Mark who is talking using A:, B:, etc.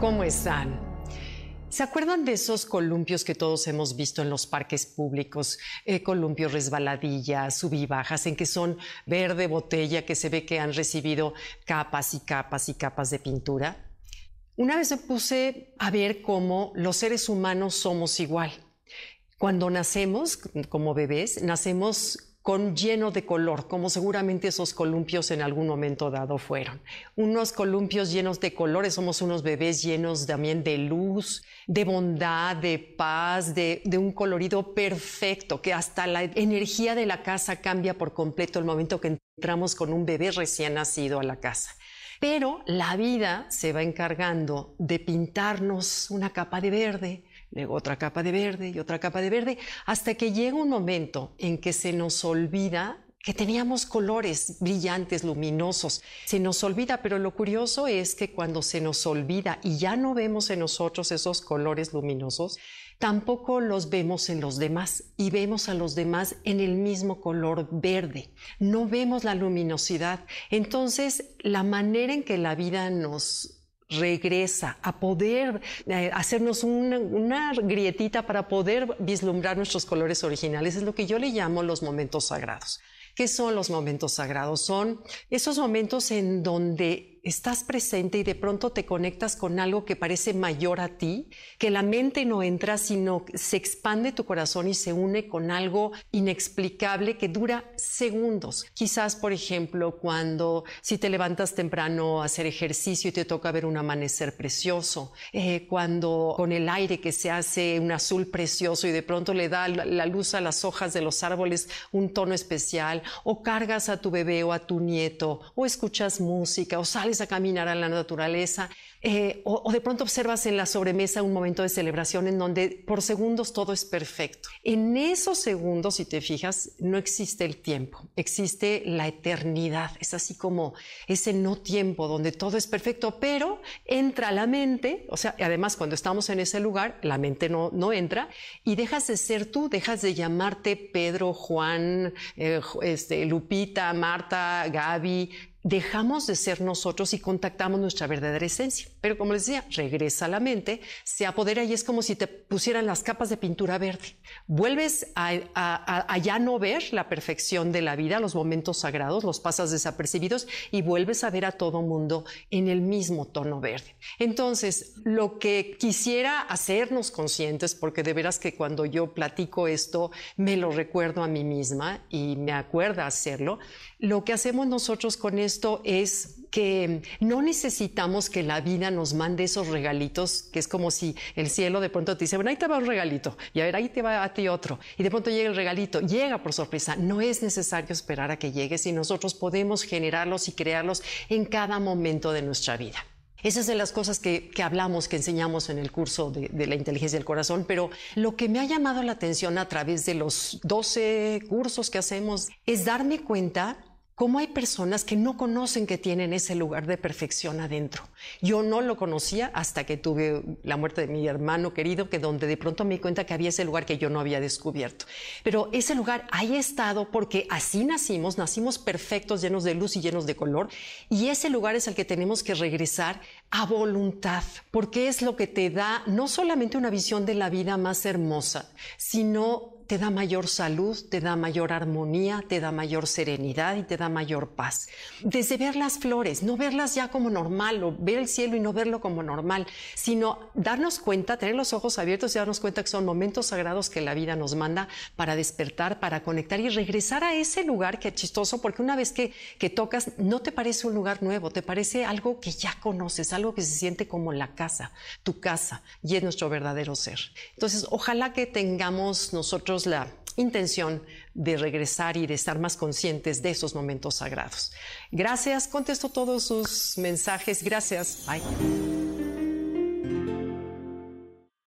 A: ¿Cómo están? ¿Se acuerdan de esos columpios que todos hemos visto en los parques públicos? Eh, columpios resbaladillas, subibajas, en que son verde botella, que se ve que han recibido capas y capas y capas de pintura. Una vez me puse a ver cómo los seres humanos somos igual. Cuando nacemos como bebés, nacemos con lleno de color, como seguramente esos columpios en algún momento dado fueron. Unos columpios llenos de colores, somos unos bebés llenos también de luz, de bondad, de paz, de, de un colorido perfecto, que hasta la energía de la casa cambia por completo el momento que entramos con un bebé recién nacido a la casa. Pero la vida se va encargando de pintarnos una capa de verde, luego otra capa de verde y otra capa de verde, hasta que llega un momento en que se nos olvida que teníamos colores brillantes, luminosos. Se nos olvida, pero lo curioso es que cuando se nos olvida y ya no vemos en nosotros esos colores luminosos, tampoco los vemos en los demás y vemos a los demás en el mismo color verde. No vemos la luminosidad. Entonces, la manera en que la vida nos regresa a poder eh, hacernos una, una, grietita para poder vislumbrar nuestros colores originales. Es lo que yo le llamo los momentos sagrados. ¿Qué son los momentos sagrados? Son esos momentos en donde estás presente y de pronto te conectas con algo que parece mayor a ti, que la mente no entra, sino se expande tu corazón y se une con algo inexplicable que dura segundos. Quizás, por ejemplo, cuando si te levantas temprano a hacer ejercicio y te toca ver un amanecer precioso, eh, cuando con el aire que se hace un azul precioso y de pronto le da la luz a las hojas de los árboles un tono especial, o cargas a tu bebé o a tu nieto, o escuchas música, o sales a caminar a la naturaleza eh, o, de pronto observas en la sobremesa un momento de celebración en donde por segundos todo es perfecto. En esos segundos, si te fijas, no existe el tiempo, existe la eternidad. Es así como ese no tiempo donde todo es perfecto, pero entra la mente, o sea, además cuando estamos en ese lugar, la mente no, no entra y dejas de ser tú, dejas de llamarte Pedro, Juan, eh, este, Lupita, Marta, Gaby, dejamos de ser nosotros y contactamos nuestra verdadera esencia. Pero como les decía, regresa a la mente, se apodera y es como si te pusieran las capas de pintura verde. Vuelves a, ya no ver la perfección de la vida, los momentos sagrados, los pasas desapercibidos y vuelves a ver a todo mundo en el mismo tono verde. Entonces, lo que quisiera hacernos conscientes, porque de veras que cuando yo platico esto, me lo recuerdo a mí misma y me acuerda hacerlo, lo que hacemos nosotros con esto es que no necesitamos que la vida nos mande esos regalitos, que es como si el cielo de pronto te dice, bueno, ahí te va un regalito, y a ver, ahí te va a ti otro, y de pronto llega el regalito, llega por sorpresa. No es necesario esperar a que llegue, si nosotros podemos generarlos y crearlos en cada momento de nuestra vida. Esas son las cosas que, hablamos, que enseñamos en el curso de, de, la inteligencia del corazón, pero lo que me ha llamado la atención a través de los 12 cursos que hacemos es darme cuenta cómo hay personas que no conocen que tienen ese lugar de perfección adentro. Yo no lo conocía hasta que tuve la muerte de mi hermano querido, que donde de pronto me di cuenta que había ese lugar que yo no había descubierto. Pero ese lugar ahí ha estado porque así nacimos, nacimos perfectos, llenos de luz y llenos de color, y ese lugar es al que tenemos que regresar a voluntad, porque es lo que te da no solamente una visión de la vida más hermosa, sino te da mayor salud, te da mayor armonía, te da mayor serenidad y te mayor paz. Desde ver las flores, no verlas ya como normal o ver el cielo y no verlo como normal, sino darnos cuenta, tener los ojos abiertos y darnos cuenta que son momentos sagrados que la vida nos manda para despertar, para conectar y regresar a ese lugar que es chistoso porque una vez que, que tocas no te parece un lugar nuevo, te parece algo que ya conoces, algo que se siente como la casa, tu casa y es nuestro verdadero ser. Entonces, ojalá que tengamos nosotros la intención de regresar y de estar más conscientes de esos momentos sagrados. Gracias, contesto todos sus mensajes. Gracias. Bye.